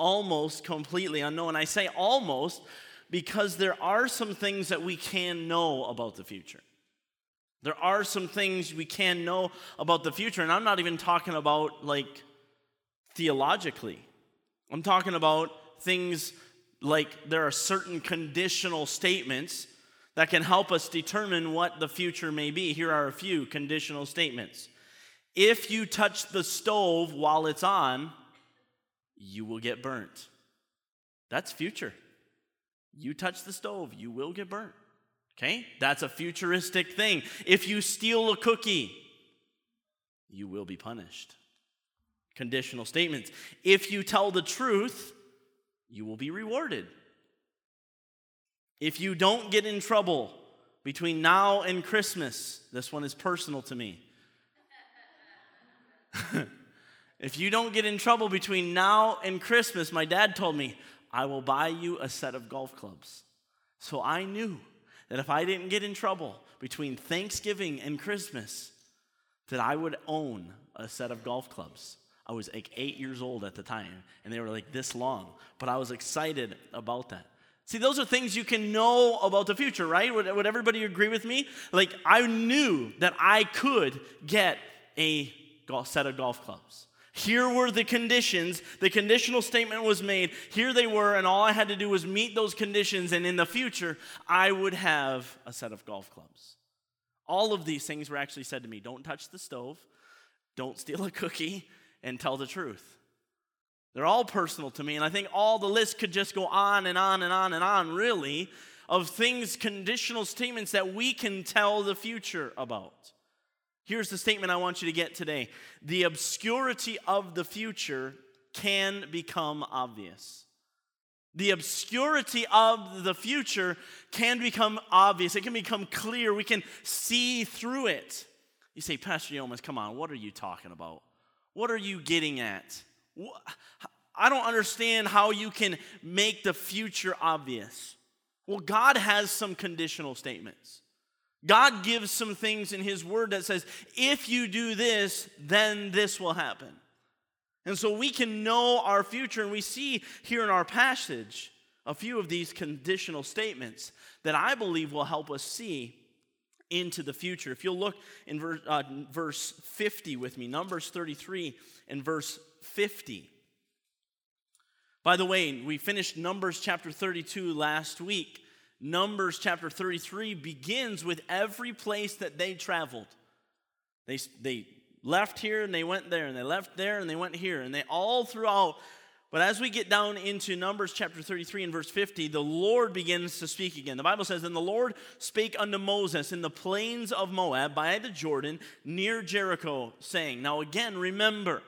almost completely unknown. I say almost because there are some things that we can know about the future. There are some things we can know about the future, and I'm not even talking about like theologically. I'm talking about things like there are certain conditional statements that can help us determine what the future may be. Here are a few conditional statements. If you touch the stove while it's on, you will get burnt. That's future. You touch the stove, you will get burnt. Okay? That's a futuristic thing. If you steal a cookie, you will be punished. Conditional statements. If you tell the truth, you will be rewarded. If you don't get in trouble between now and Christmas, this one is personal to me. if you don't get in trouble between now and Christmas, my dad told me, I will buy you a set of golf clubs. So I knew that if I didn't get in trouble between Thanksgiving and Christmas, that I would own a set of golf clubs. I was like eight years old at the time, and they were like this long, but I was excited about that. See, those are things you can know about the future, right? Would, would everybody agree with me? Like, I knew that I could get a set of golf clubs. Here were the conditions. The conditional statement was made. Here they were, and all I had to do was meet those conditions, and in the future, I would have a set of golf clubs. All of these things were actually said to me don't touch the stove, don't steal a cookie, and tell the truth. They're all personal to me, and I think all the list could just go on and on and on and on, really, of things, conditional statements that we can tell the future about. Here's the statement I want you to get today the obscurity of the future can become obvious. The obscurity of the future can become obvious. It can become clear. We can see through it. You say, Pastor Yeomans, come on, what are you talking about? What are you getting at? I don't understand how you can make the future obvious. Well, God has some conditional statements. God gives some things in His Word that says, if you do this, then this will happen. And so we can know our future, and we see here in our passage a few of these conditional statements that I believe will help us see into the future. If you'll look in verse, uh, verse 50 with me, Numbers 33 and verse 50. By the way, we finished Numbers chapter 32 last week. Numbers chapter 33 begins with every place that they traveled. They, they left here and they went there, and they left there and they went here, and they all throughout. But as we get down into Numbers chapter 33 and verse 50, the Lord begins to speak again. The Bible says, And the Lord spake unto Moses in the plains of Moab by the Jordan near Jericho, saying, Now again, remember,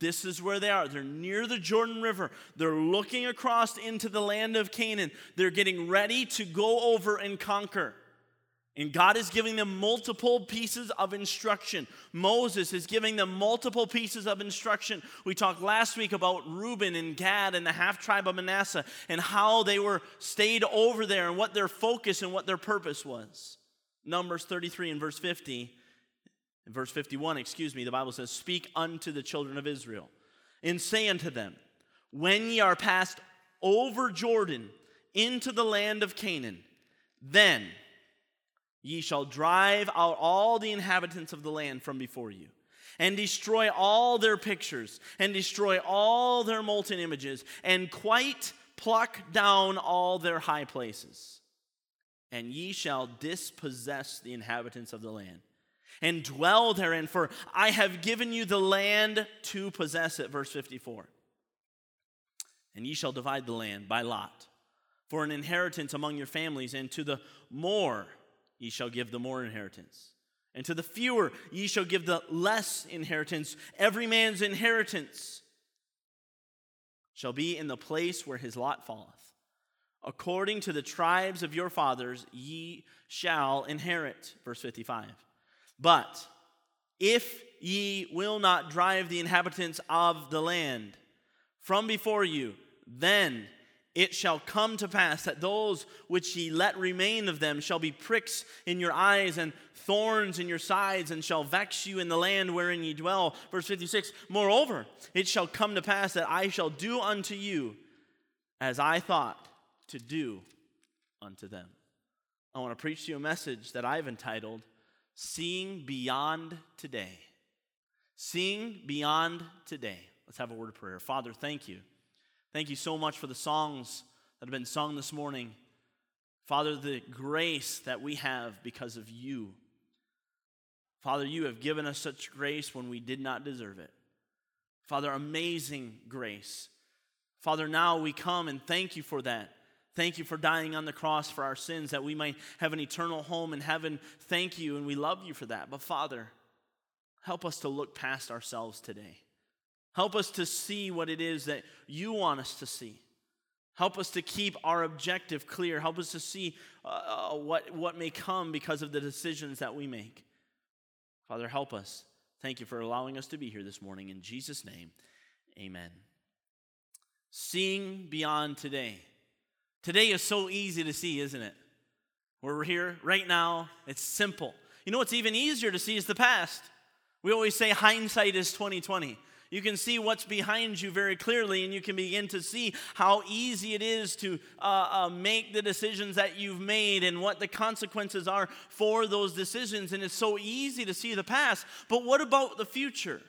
this is where they are. They're near the Jordan River. They're looking across into the land of Canaan. They're getting ready to go over and conquer. And God is giving them multiple pieces of instruction. Moses is giving them multiple pieces of instruction. We talked last week about Reuben and Gad and the half tribe of Manasseh and how they were stayed over there and what their focus and what their purpose was. Numbers 33 and verse 50 in verse 51, excuse me, the Bible says, Speak unto the children of Israel, and say unto them, When ye are passed over Jordan into the land of Canaan, then ye shall drive out all the inhabitants of the land from before you and destroy all their pictures, and destroy all their molten images, and quite pluck down all their high places. And ye shall dispossess the inhabitants of the land and dwell therein, for I have given you the land to possess it. Verse 54. And ye shall divide the land by lot for an inheritance among your families, and to the more ye shall give the more inheritance. And to the fewer ye shall give the less inheritance. Every man's inheritance shall be in the place where his lot falleth. According to the tribes of your fathers, ye shall inherit. Verse 55. But if ye will not drive the inhabitants of the land from before you, then it shall come to pass that those which ye let remain of them shall be pricks in your eyes and thorns in your sides, and shall vex you in the land wherein ye dwell. Verse 56 Moreover, it shall come to pass that I shall do unto you as I thought to do unto them. I want to preach to you a message that I've entitled Seeing Beyond Today. Seeing Beyond Today. Let's have a word of prayer. Father, thank you Thank you so much for the songs that have been sung this morning. Father, the grace that we have because of you. Father, you have given us such grace when we did not deserve it. Father, amazing grace. Father, now we come and thank you for that. Thank you for dying on the cross for our sins that we might have an eternal home in heaven. Thank you, and we love you for that. But Father, help us to look past ourselves today. Help us to see what it is that you want us to see. Help us to keep our objective clear. Help us to see uh, uh, what, what may come because of the decisions that we make. Father, help us. Thank you for allowing us to be here this morning. In Jesus' name, amen. Seeing beyond today. Today is so easy to see, isn't it? Where we're here right now, it's simple. You know what's even easier to see is the past. We always say hindsight is 2020. You can see what's behind you very clearly, and you can begin to see how easy it is to uh, uh, make the decisions that you've made and what the consequences are for those decisions. And it's so easy to see the past. But what about the future?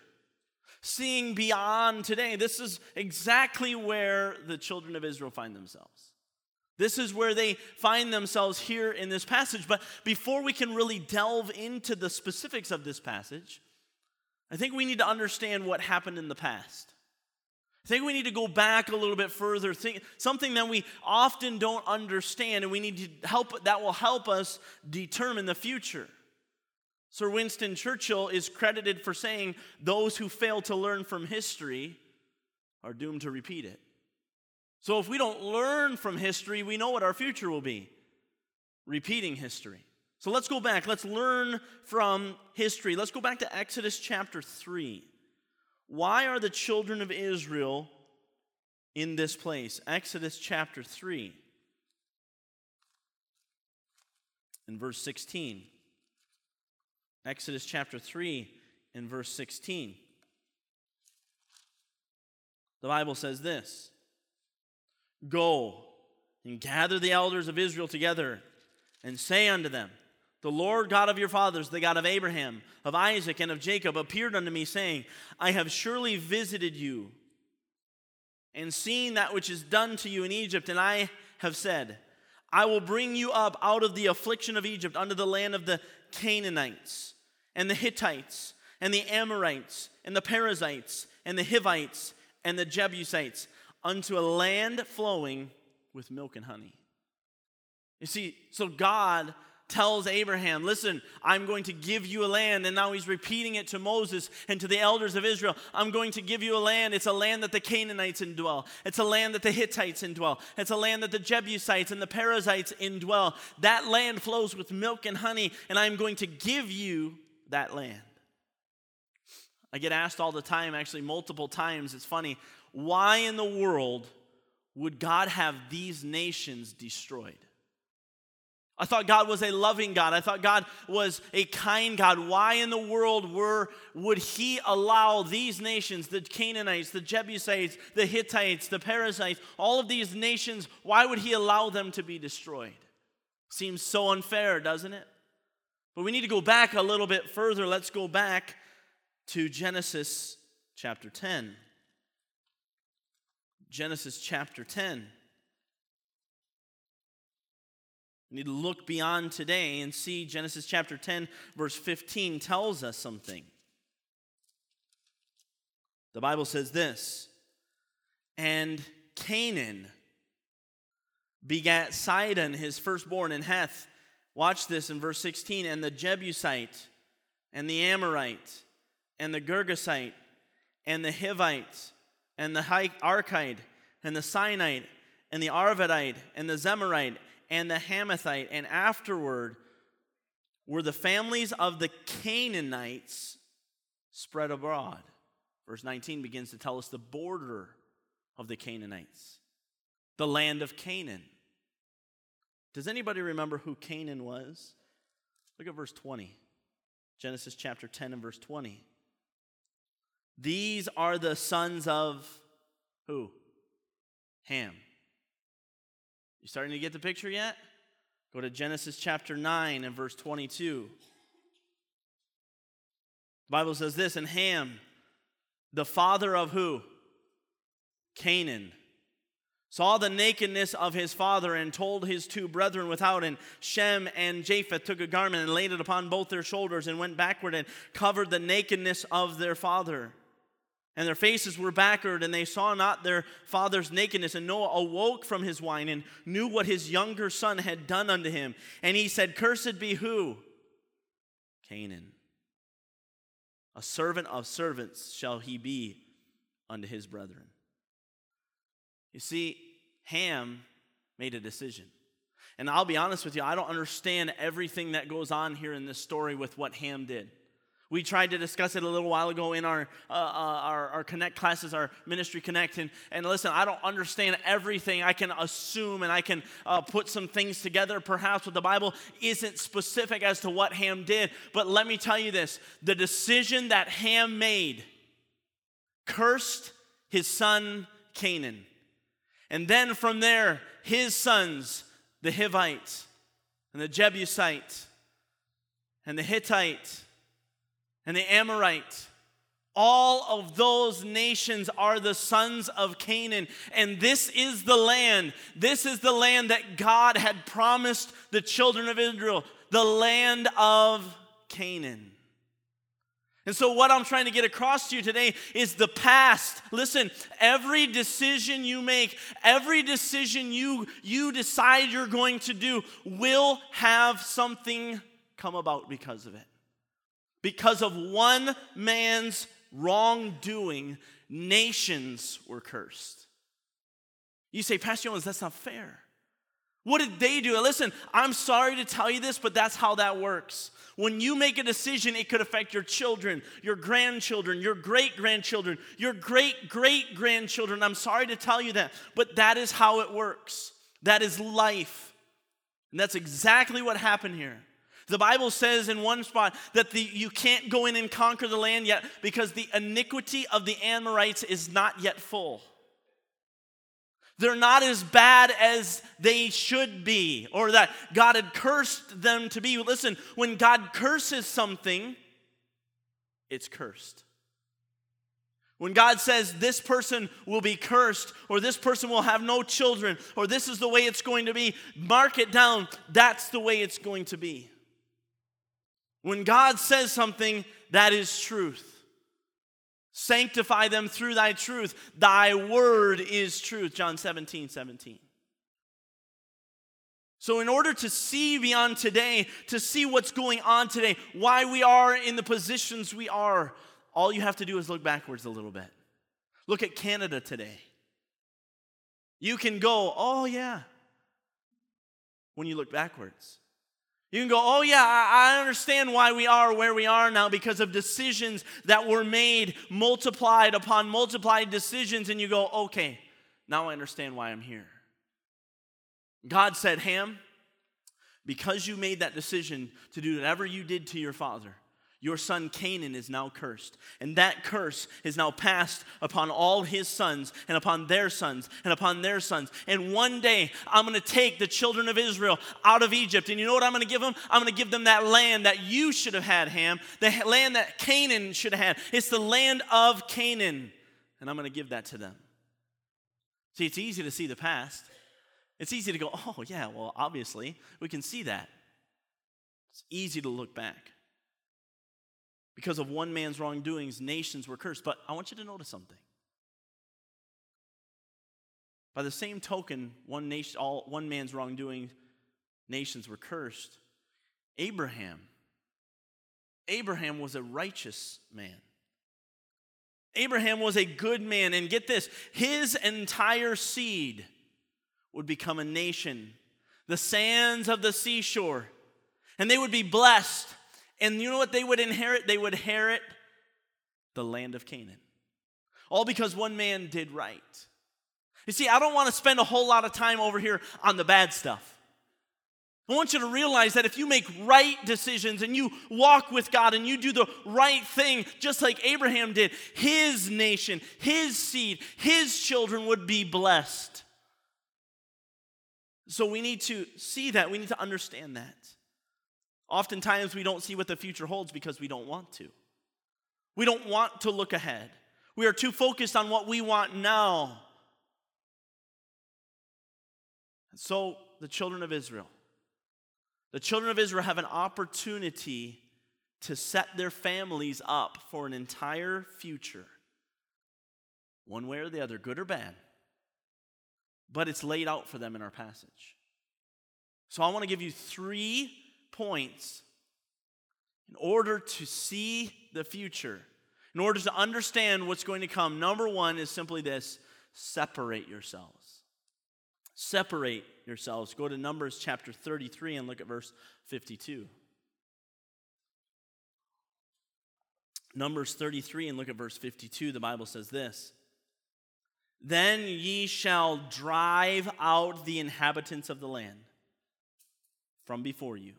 Seeing beyond today. This is exactly where the children of Israel find themselves. This is where they find themselves here in this passage. But before we can really delve into the specifics of this passage, I think we need to understand what happened in the past. I think we need to go back a little bit further, think, something that we often don't understand, and we need to help that will help us determine the future. Sir Winston Churchill is credited for saying, Those who fail to learn from history are doomed to repeat it. So if we don't learn from history, we know what our future will be repeating history. So let's go back. Let's learn from history. Let's go back to Exodus chapter 3. Why are the children of Israel in this place? Exodus chapter 3 in verse 16. Exodus chapter 3 in verse 16. The Bible says this Go and gather the elders of Israel together and say unto them, the Lord God of your fathers, the God of Abraham, of Isaac, and of Jacob, appeared unto me, saying, I have surely visited you and seen that which is done to you in Egypt, and I have said, I will bring you up out of the affliction of Egypt unto the land of the Canaanites, and the Hittites, and the Amorites, and the Perizzites, and the Hivites, and the Jebusites, unto a land flowing with milk and honey. You see, so God tells Abraham, Listen, I'm going to give you a land. And now he's repeating it to Moses and to the elders of Israel. I'm going to give you a land. It's a land that the Canaanites indwell, it's a land that the Hittites indwell, it's a land that the Jebusites and the Perizzites indwell. That land flows with milk and honey, and I'm going to give you that land. I get asked all the time, actually, multiple times. It's funny. Why in the world would God have these nations destroyed? I thought God was a loving God. I thought God was a kind God. Why in the world were, would He allow these nations, the Canaanites, the Jebusites, the Hittites, the Perizzites, all of these nations, why would He allow them to be destroyed? Seems so unfair, doesn't it? But we need to go back a little bit further. Let's go back to Genesis chapter 10. Genesis chapter 10. We need to look beyond today and see Genesis chapter 10, verse 15 tells us something. The Bible says this And Canaan begat Sidon, his firstborn, and Heth. Watch this in verse 16 and the Jebusite, and the Amorite, and the Girgashite, and the Hivite, and the Arkite, and the Sinite, and the Arvadite, and the Zemarite and the Hamathite, and afterward were the families of the Canaanites spread abroad. Verse 19 begins to tell us the border of the Canaanites. the land of Canaan. Does anybody remember who Canaan was? Look at verse 20. Genesis chapter 10 and verse 20. These are the sons of who? Ham. You starting to get the picture yet? Go to Genesis chapter 9 and verse 22. The Bible says this, and Ham, the father of who? Canaan saw the nakedness of his father and told his two brethren without. And Shem and Japheth took a garment and laid it upon both their shoulders and went backward and covered the nakedness of their father. And their faces were backward, and they saw not their father's nakedness. And Noah awoke from his wine and knew what his younger son had done unto him. And he said, Cursed be who? Canaan. A servant of servants shall he be unto his brethren. You see, Ham made a decision. And I'll be honest with you, I don't understand everything that goes on here in this story with what Ham did. We tried to discuss it a little while ago in our, uh, uh, our, our, Connect classes, our Ministry Connect. And, and listen, I don't understand everything. I can assume and I can uh, put some things together, perhaps, but the Bible isn't specific as to what Ham did. But let me tell you this the decision that Ham made cursed his son Canaan. And then from there, his sons, the Hivite, and the Jebusite, and the Hittite, and the Amorite, all of those nations are the sons of Canaan. And this is the land. This is the land that God had promised the children of Israel, the land of Canaan. And so, what I'm trying to get across to you today is the past. Listen, every decision you make, every decision you, you decide you're going to do will have something come about because of it. Because of one man's wrongdoing, nations were cursed. You say, Pastor Jones, that's not fair. What did they do? Listen, I'm sorry to tell you this, but that's how that works. When you make a decision, it could affect your children, your grandchildren, your great grandchildren, your great great grandchildren. I'm sorry to tell you that, but that is how it works. That is life. And that's exactly what happened here. The Bible says in one spot that the, you can't go in and conquer the land yet because the iniquity of the Amorites is not yet full. They're not as bad as they should be, or that God had cursed them to be. Listen, when God curses something, it's cursed. When God says this person will be cursed, or this person will have no children, or this is the way it's going to be, mark it down. That's the way it's going to be. When God says something, that is truth. Sanctify them through thy truth. Thy word is truth. John 17, 17. So, in order to see beyond today, to see what's going on today, why we are in the positions we are, all you have to do is look backwards a little bit. Look at Canada today. You can go, oh, yeah, when you look backwards. You can go, oh, yeah, I understand why we are where we are now because of decisions that were made, multiplied upon multiplied decisions. And you go, okay, now I understand why I'm here. God said, Ham, because you made that decision to do whatever you did to your father, your son Canaan is now cursed. And that curse is now passed upon all his sons and upon their sons and upon their sons. And one day I'm going to take the children of Israel out of Egypt. And you know what I'm going to give them? I'm going to give them that land that you should have had, Ham, the land that Canaan should have had. It's the land of Canaan. And I'm going to give that to them. See, it's easy to see the past. It's easy to go, oh, yeah, well, obviously, we can see that. It's easy to look back. Because of one man's wrongdoings, nations were cursed. But I want you to notice something. By the same token, one nation, all one man's wrongdoing, nations were cursed. Abraham, Abraham was a righteous man. Abraham was a good man, and get this, his entire seed would become a nation, the sands of the seashore, and they would be blessed and you know what they would inherit? They would inherit the land of Canaan. All because one man did right. You see, I don't want to spend a whole lot of time over here on the bad stuff. I want you to realize that if you make right decisions and you walk with God and you do the right thing, just like Abraham did, his nation, his seed, his children would be blessed. So we need to see that. We need to understand that. Oftentimes, we don't see what the future holds because we don't want to. We don't want to look ahead. We are too focused on what we want now. And So, the children of Israel, the children of Israel have an opportunity to set their families up for an entire future, one way or the other, good or bad. But it's laid out for them in our passage. So I want to give you three points in order to see the future, in order to understand what's going to come. Number one is simply this separate yourselves. Separate yourselves. Go to Numbers chapter 33 and look at verse 52. Numbers 33 and look at verse 52. The Bible says this Then ye shall drive out the inhabitants of the land from before you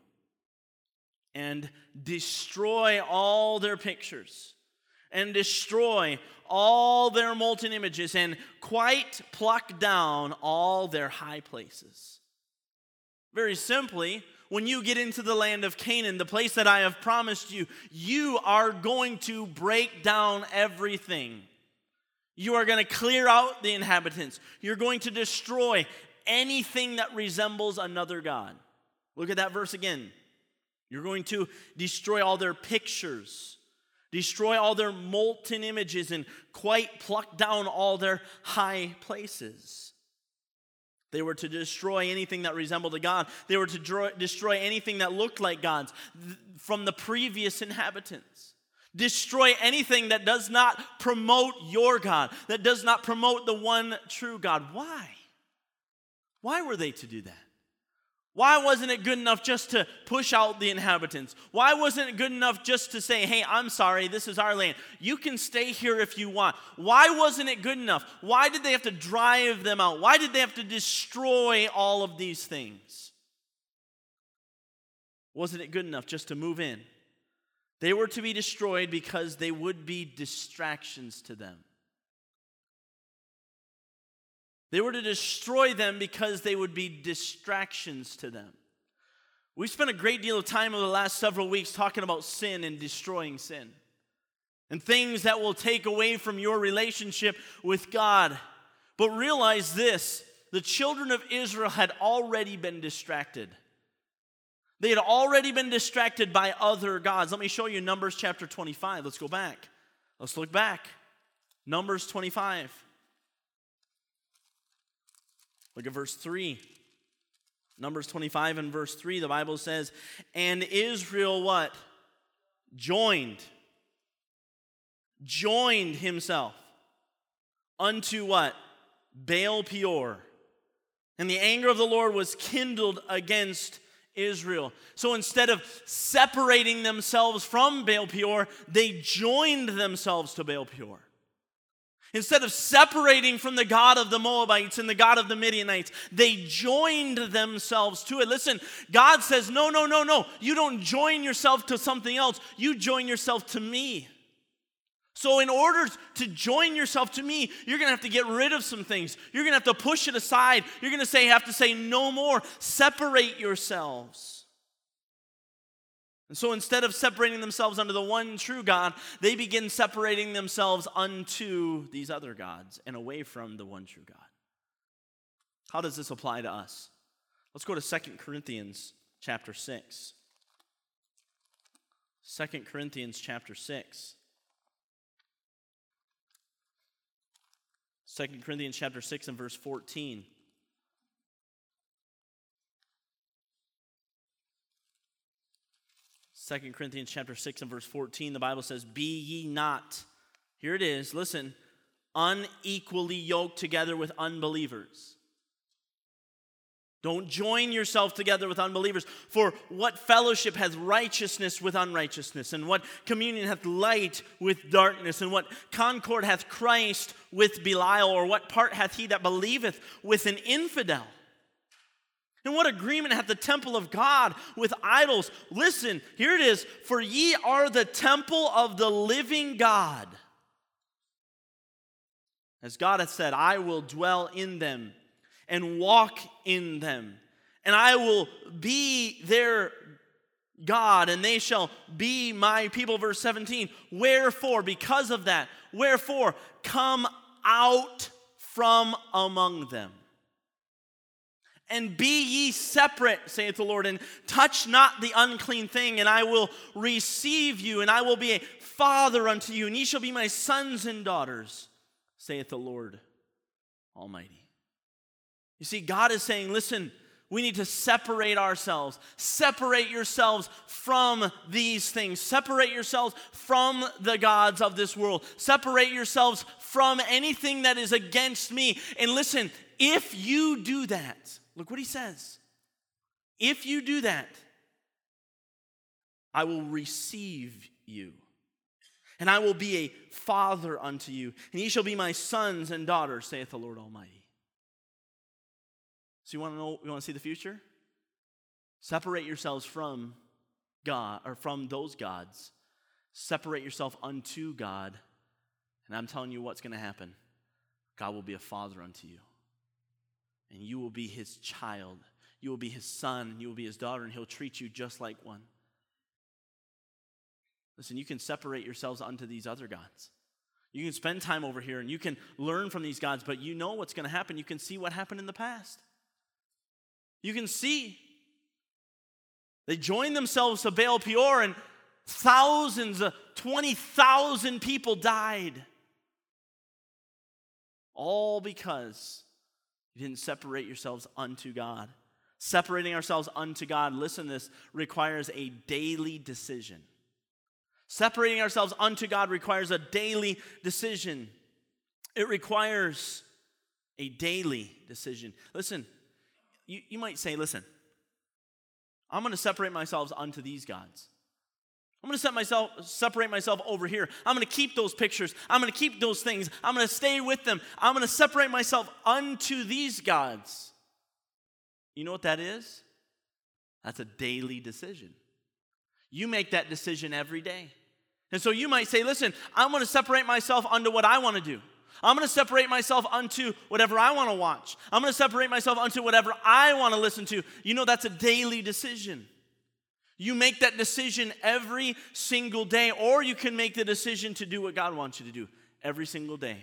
and destroy all their pictures and destroy all their molten images and quite pluck down all their high places. Very simply, when you get into the land of Canaan, the place that I have promised you, you are going to break down everything. You are going to clear out the inhabitants. You're going to destroy anything that resembles another God. Look at that verse again. You're going to destroy all their pictures destroy all their molten images, and quite pluck down all their high places. They were to destroy anything that resembled a God. They were to destroy anything that looked like gods from the previous inhabitants. Destroy anything that does not promote your God, that does not promote the one true God. Why? Why were they to do that? Why wasn't it good enough just to push out the inhabitants? Why wasn't it good enough just to say, hey, I'm sorry, this is our land. You can stay here if you want. Why wasn't it good enough? Why did they have to drive them out? Why did they have to destroy all of these things? Wasn't it good enough just to move in? They were to be destroyed because they would be distractions to them. They were to destroy them because they would be distractions to them. We've spent a great deal of time over the last several weeks talking about sin and destroying sin and things that will take away from your relationship with God. But realize this the children of Israel had already been distracted. They had already been distracted by other gods. Let me show you Numbers chapter 25. Let's go back. Let's look back. Numbers 25. Look at verse 3. Numbers 25 and verse 3, the Bible says, And Israel what? Joined. Joined himself unto what? Baal Peor. And the anger of the Lord was kindled against Israel. So instead of separating themselves from Baal Peor, they joined themselves to Baal Peor. Instead of separating from the God of the Moabites and the God of the Midianites, they joined themselves to it. Listen, God says, No, no, no, no. You don't join yourself to something else, you join yourself to me. So, in order to join yourself to me, you're going to have to get rid of some things. You're going to have to push it aside. You're going to say, have to say no more. Separate yourselves. And so instead of separating themselves under the one true God, they begin separating themselves unto these other gods and away from the one true God. How does this apply to us? Let's go to Second Corinthians chapter 6. 2 Corinthians chapter 6. 2 Corinthians chapter 6 and verse 14. 2 Corinthians chapter 6 and verse 14, the Bible says, Be ye not, here it is, listen, unequally yoked together with unbelievers. Don't join yourself together with unbelievers. For what fellowship hath righteousness with unrighteousness? And what communion hath light with darkness? And what concord hath Christ with Belial? Or what part hath he that believeth with an infidel? And what agreement hath the temple of God with idols? Listen, here it is For ye are the temple of the living God. As God hath said, I will dwell in them and walk in them. And I will be their God, and they shall be my people. Verse 17. Wherefore, because of that, wherefore, come out from among them. And be ye separate, saith the Lord, and touch not the unclean thing, and I will receive you, and I will be a father unto you, and ye shall be my sons and daughters, saith the Lord Almighty. You see, God is saying, listen, we need to separate ourselves. Separate yourselves from these things. Separate yourselves from the gods of this world. Separate yourselves from anything that is against me. And listen, if you do that, look what he says. If you do that, I will receive you. And I will be a father unto you, and ye shall be my sons and daughters, saith the Lord Almighty. So you want to know you want to see the future? Separate yourselves from God or from those gods. Separate yourself unto God. And I'm telling you what's going to happen. God will be a father unto you. And you will be his child. You will be his son, and you will be his daughter, and he'll treat you just like one. Listen, you can separate yourselves unto these other gods. You can spend time over here and you can learn from these gods, but you know what's going to happen. You can see what happened in the past. You can see. They joined themselves to Baal Peor, and thousands, uh, 20,000 people died. All because you didn't separate yourselves unto God. Separating ourselves unto God, listen this, requires a daily decision. Separating ourselves unto God requires a daily decision. It requires a daily decision. Listen, you, you might say, listen, I'm going to separate myself unto these gods. I'm going to set myself, separate myself over here. I'm going to keep those pictures. I'm going to keep those things. I'm going to stay with them. I'm going to separate myself unto these gods. You know what that is? That's a daily decision. You make that decision every day. And so you might say, listen, I'm going to separate myself unto what I want to do. I'm going to separate myself unto whatever I want to watch. I'm going to separate myself unto whatever I want to listen to. You know, that's a daily decision. You make that decision every single day, or you can make the decision to do what God wants you to do every single day.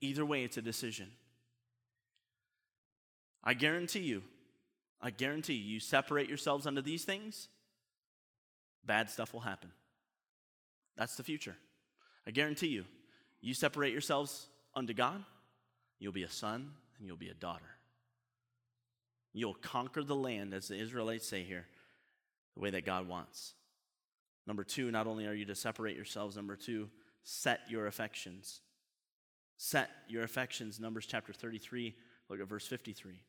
Either way, it's a decision. I guarantee you, I guarantee you, you separate yourselves unto these things, bad stuff will happen. That's the future. I guarantee you, you separate yourselves unto God, you'll be a son and you'll be a daughter. You'll conquer the land, as the Israelites say here, the way that God wants. Number two, not only are you to separate yourselves, number two, set your affections. Set your affections. Numbers chapter 33, look at verse 53.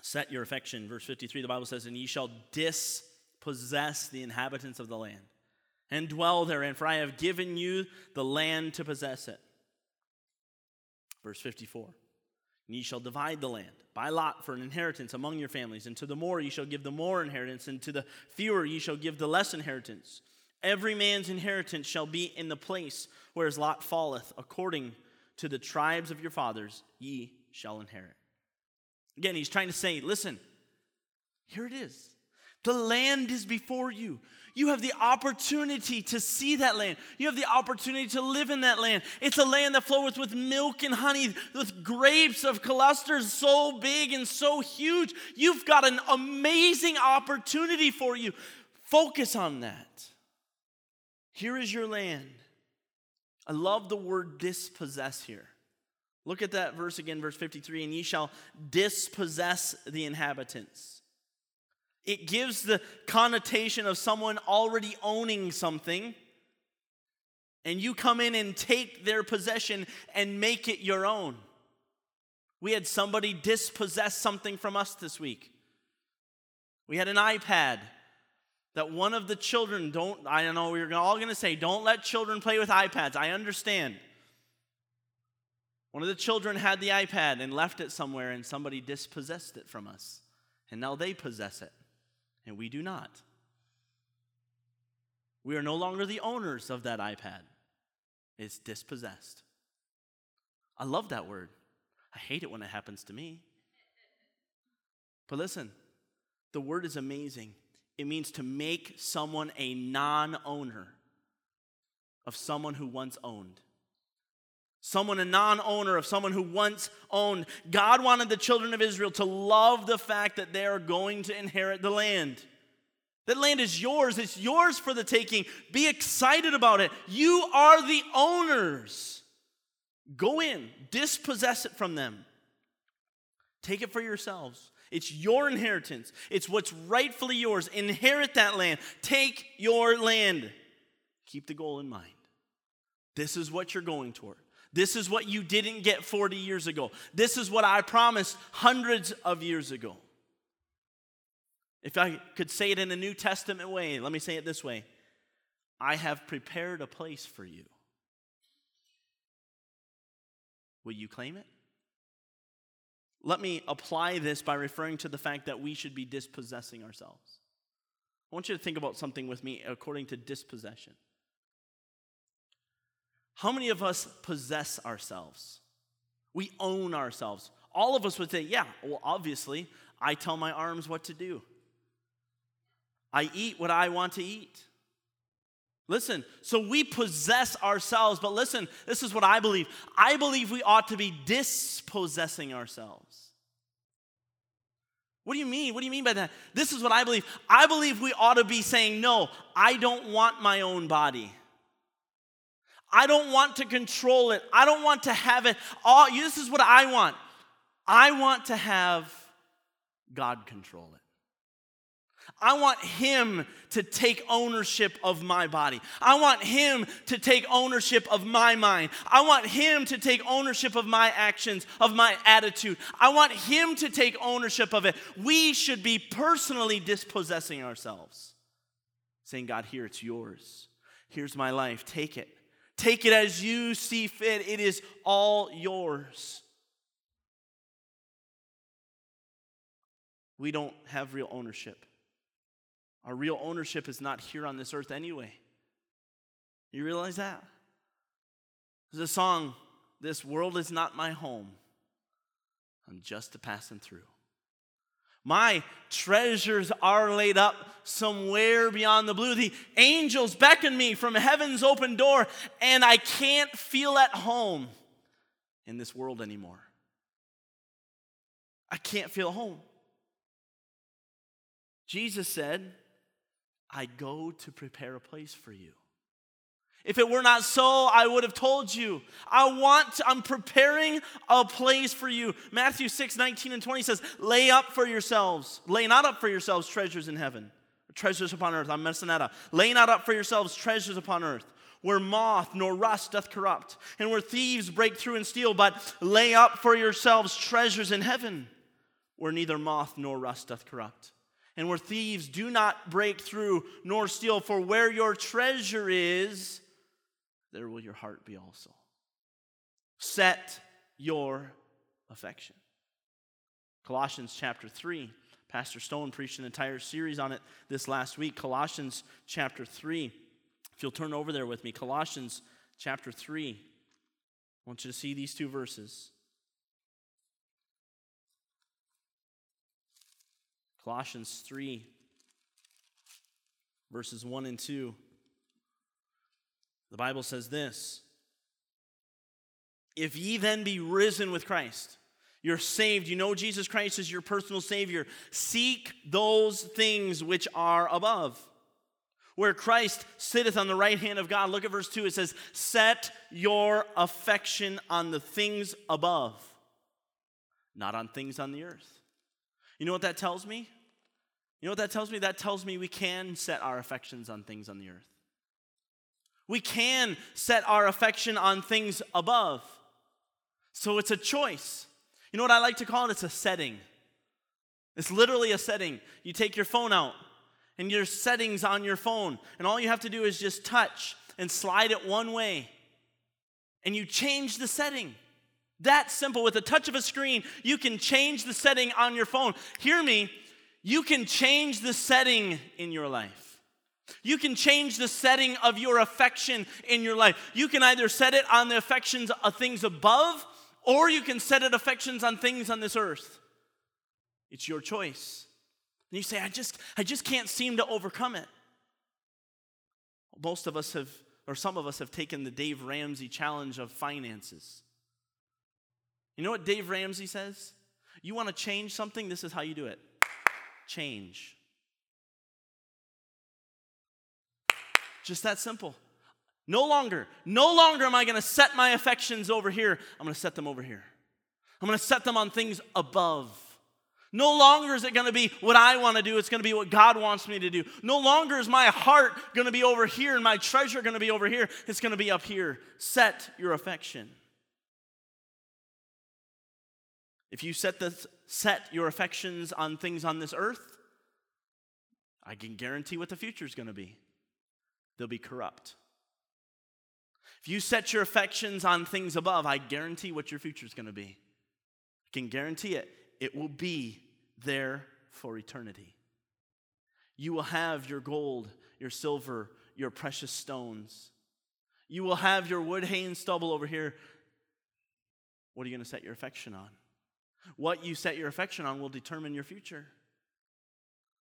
Set your affection, verse 53, the Bible says, and ye shall dispossess the inhabitants of the land and dwell therein, for I have given you the land to possess it. Verse 54 And ye shall divide the land by lot for an inheritance among your families, and to the more ye shall give the more inheritance, and to the fewer ye shall give the less inheritance. Every man's inheritance shall be in the place where his lot falleth, according to the tribes of your fathers ye shall inherit. Again, he's trying to say, listen, here it is. The land is before you. You have the opportunity to see that land. You have the opportunity to live in that land. It's a land that flows with milk and honey, with grapes of clusters so big and so huge. You've got an amazing opportunity for you. Focus on that. Here is your land. I love the word dispossess here. Look at that verse again, verse 53 and ye shall dispossess the inhabitants. It gives the connotation of someone already owning something. and you come in and take their possession and make it your own. We had somebody dispossess something from us this week. We had an iPad that one of the children don't I don't know we're all going to say don't let children play with iPads. I understand. One of the children had the iPad and left it somewhere and somebody dispossessed it from us. And now they possess it and we do not. We are no longer the owners of that iPad. It's dispossessed. I love that word. I hate it when it happens to me. But listen, the word is amazing. It means to make someone a non owner of someone who once owned. Someone, a non owner of someone who once owned. God wanted the children of Israel to love the fact that they are going to inherit the land. That land is yours, it's yours for the taking. Be excited about it. You are the owners. Go in, dispossess it from them. Take it for yourselves. It's your inheritance, it's what's rightfully yours. Inherit that land. Take your land. Keep the goal in mind. This is what you're going toward. This is what you didn't get 40 years ago. This is what I promised hundreds of years ago. If I could say it in a New Testament way, let me say it this way I have prepared a place for you. Will you claim it? Let me apply this by referring to the fact that we should be dispossessing ourselves. I want you to think about something with me according to dispossession. How many of us possess ourselves? We own ourselves. All of us would say, yeah, well, obviously, I tell my arms what to do. I eat what I want to eat. Listen, so we possess ourselves, but listen, this is what I believe. I believe we ought to be dispossessing ourselves. What do you mean? What do you mean by that? This is what I believe. I believe we ought to be saying, no, I don't want my own body. I don't want to control it. I don't want to have it. All, this is what I want. I want to have God control it. I want Him to take ownership of my body. I want Him to take ownership of my mind. I want Him to take ownership of my actions, of my attitude. I want Him to take ownership of it. We should be personally dispossessing ourselves, saying, God, here it's yours. Here's my life. Take it. Take it as you see fit. It is all yours. We don't have real ownership. Our real ownership is not here on this earth anyway. You realize that? There's a song, This World is Not My Home. I'm just a passing through. My treasures are laid up somewhere beyond the blue. The angels beckon me from heaven's open door, and I can't feel at home in this world anymore. I can't feel home. Jesus said, I go to prepare a place for you. If it were not so, I would have told you. I want, to, I'm preparing a place for you. Matthew 6, 19 and 20 says, Lay up for yourselves, lay not up for yourselves treasures in heaven, treasures upon earth. I'm messing that up. Lay not up for yourselves treasures upon earth, where moth nor rust doth corrupt, and where thieves break through and steal, but lay up for yourselves treasures in heaven, where neither moth nor rust doth corrupt and where thieves do not break through nor steal. For where your treasure is, there will your heart be also. Set your affection. Colossians chapter 3. Pastor Stone preached an entire series on it this last week. Colossians chapter 3. If you'll turn over there with me, Colossians chapter 3. I want you to see these two verses. Colossians 3, verses 1 and 2. The Bible says this If ye then be risen with Christ, you're saved, you know Jesus Christ is your personal Savior, seek those things which are above. Where Christ sitteth on the right hand of God. Look at verse 2. It says, Set your affection on the things above, not on things on the earth. You know what that tells me? You know what that tells me? That tells me we can set our affections on things on the earth. We can set our affection on things above. So it's a choice. You know what I like to call it? It's a setting. It's literally a setting. You take your phone out and your settings on your phone, and all you have to do is just touch and slide it one way, and you change the setting. That simple. With a touch of a screen, you can change the setting on your phone. Hear me, you can change the setting in your life. You can change the setting of your affection in your life. You can either set it on the affections of things above, or you can set it affections on things on this earth. It's your choice. And you say, I just, I just can't seem to overcome it. Most of us have, or some of us have taken the Dave Ramsey challenge of finances. You know what Dave Ramsey says? You want to change something? This is how you do it change. Just that simple. No longer, no longer am I going to set my affections over here. I'm going to set them over here. I'm going to set them on things above. No longer is it going to be what I want to do, it's going to be what God wants me to do. No longer is my heart going to be over here and my treasure going to be over here. It's going to be up here. Set your affection. If you set, this, set your affections on things on this earth, I can guarantee what the future is going to be. They'll be corrupt. If you set your affections on things above, I guarantee what your future is going to be. I can guarantee it it will be there for eternity. You will have your gold, your silver, your precious stones. You will have your wood, hay, and stubble over here. What are you going to set your affection on? What you set your affection on will determine your future.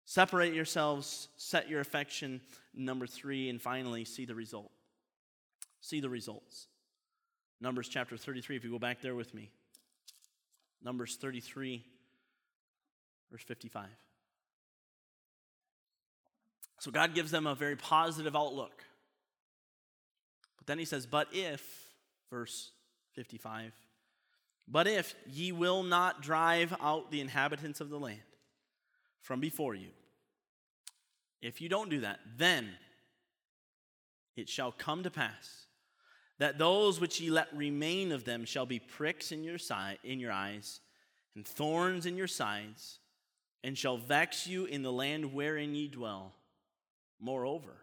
Separate yourselves, set your affection. Number three, and finally, see the result. See the results. Numbers chapter 33, if you go back there with me. Numbers 33, verse 55. So God gives them a very positive outlook. But then he says, But if, verse 55, but if ye will not drive out the inhabitants of the land from before you, if you don't do that, then it shall come to pass that those which ye let remain of them shall be pricks in your side in your eyes and thorns in your sides and shall vex you in the land wherein ye dwell. Moreover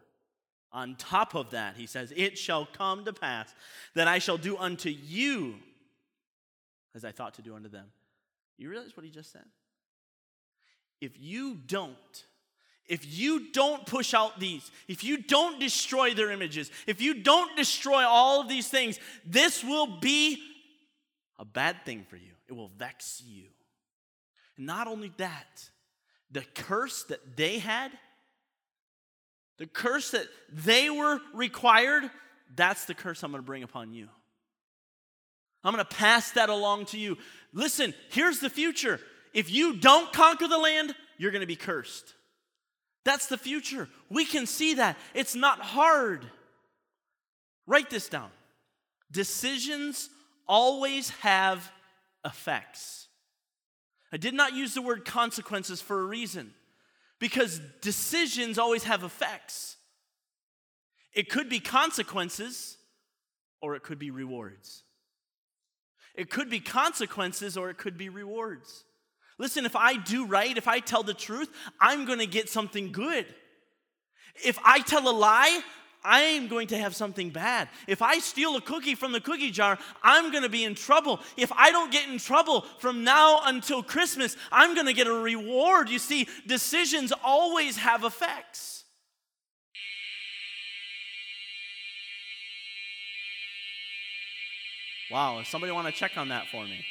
on top of that he says it shall come to pass that i shall do unto you as i thought to do unto them. You realize what he just said if you don't if you don't push out these, if you don't destroy their images, if you don't destroy all of these things, this will be a bad thing for you. It will vex you. And not only that, the curse that they had, the curse that they were required, that's the curse I'm going to bring upon you. I'm going to pass that along to you. Listen, here's the future. If you don't conquer the land, you're going to be cursed. That's the future. We can see that. It's not hard. Write this down. Decisions always have effects. I did not use the word consequences for a reason because decisions always have effects. It could be consequences or it could be rewards. It could be consequences or it could be rewards. Listen, if I do right, if I tell the truth, I'm going to get something good. If I tell a lie, I am going to have something bad. If I steal a cookie from the cookie jar, I'm going to be in trouble. If I don't get in trouble from now until Christmas, I'm going to get a reward. You see, decisions always have effects. Wow, if somebody want to check on that for me?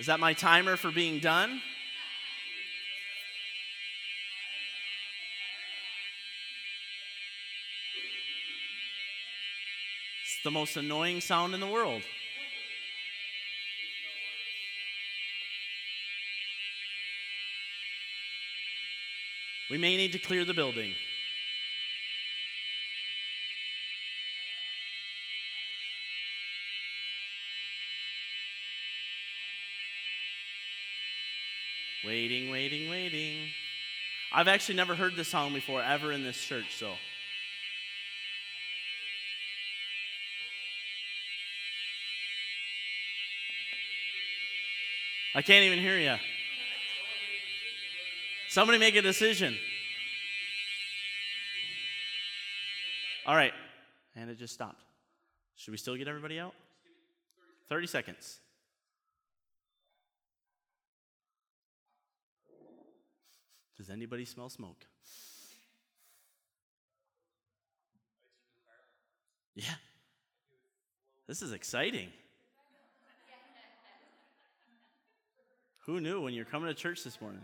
Is that my timer for being done? It's the most annoying sound in the world. We may need to clear the building. I've actually never heard this song before, ever in this church, so. I can't even hear you. Somebody make a decision. All right. And it just stopped. Should we still get everybody out? 30 seconds. Does anybody smell smoke? Yeah. This is exciting. Who knew when you're coming to church this morning?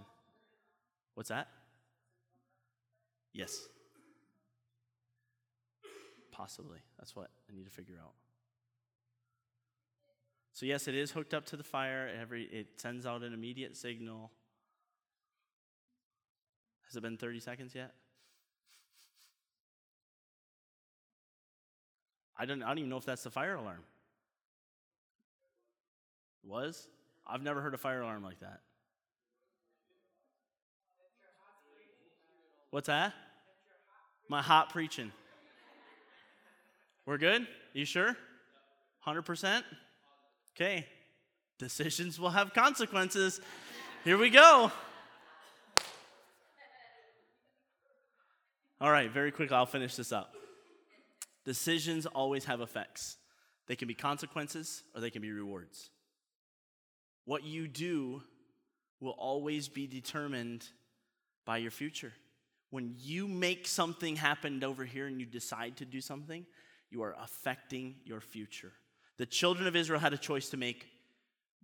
What's that? Yes. Possibly. That's what I need to figure out. So yes, it is hooked up to the fire. Every it sends out an immediate signal. Has it been 30 seconds yet? I don't, I don't even know if that's the fire alarm. Was? I've never heard a fire alarm like that. What's that? My hot preaching. We're good? You sure? 100%? Okay. Decisions will have consequences. Here we go. All right, very quickly, I'll finish this up. Decisions always have effects. They can be consequences or they can be rewards. What you do will always be determined by your future. When you make something happen over here and you decide to do something, you are affecting your future. The children of Israel had a choice to make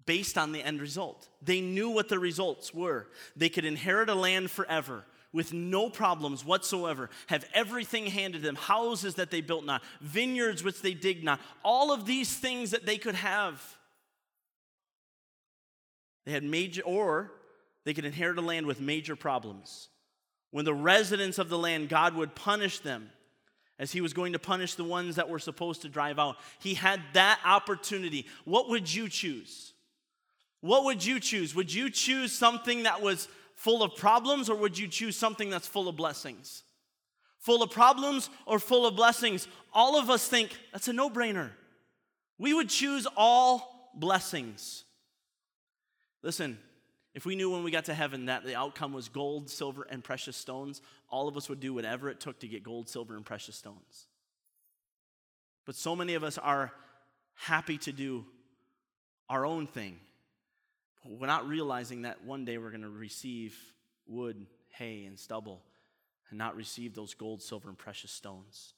based on the end result. They knew what the results were. They could inherit a land forever with no problems whatsoever, have everything handed them, houses that they built not, vineyards which they dig not, all of these things that they could have. They had major, or they could inherit a land with major problems. When the residents of the land, God would punish them as he was going to punish the ones that were supposed to drive out. He had that opportunity. What would you choose? What would you choose? Would you choose something that was full of problems, or would you choose something that's full of blessings? Full of problems or full of blessings? All of us think that's a no brainer. We would choose all blessings. Listen, if we knew when we got to heaven that the outcome was gold, silver, and precious stones, all of us would do whatever it took to get gold, silver, and precious stones. But so many of us are happy to do our own thing. We're not realizing that one day we're going to receive wood, hay, and stubble and not receive those gold, silver, and precious stones.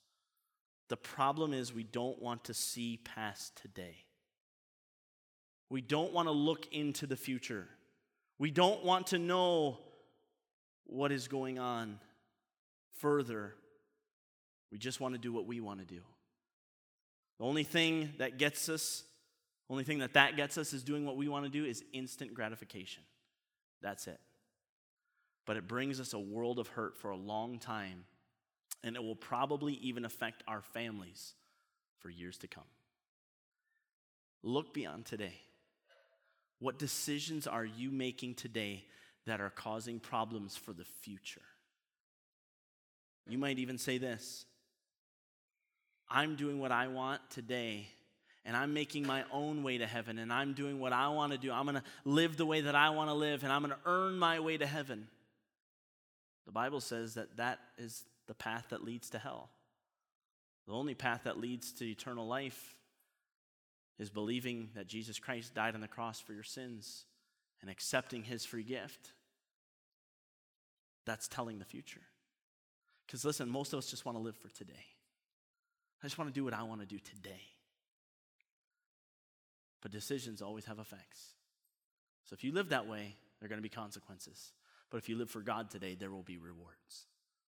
The problem is we don't want to see past today. We don't want to look into the future. We don't want to know what is going on further. We just want to do what we want to do. The only thing that gets us, only thing that that gets us is doing what we want to do is instant gratification. That's it. But it brings us a world of hurt for a long time, and it will probably even affect our families for years to come. Look beyond today. What decisions are you making today that are causing problems for the future? You might even say this I'm doing what I want today, and I'm making my own way to heaven, and I'm doing what I want to do. I'm going to live the way that I want to live, and I'm going to earn my way to heaven. The Bible says that that is the path that leads to hell. The only path that leads to eternal life is believing that Jesus Christ died on the cross for your sins and accepting his free gift. That's telling the future. Because listen, most of us just want to live for today. I just want to do what I want to do today. But decisions always have effects. So if you live that way, there are going to be consequences. But if you live for God today, there will be rewards.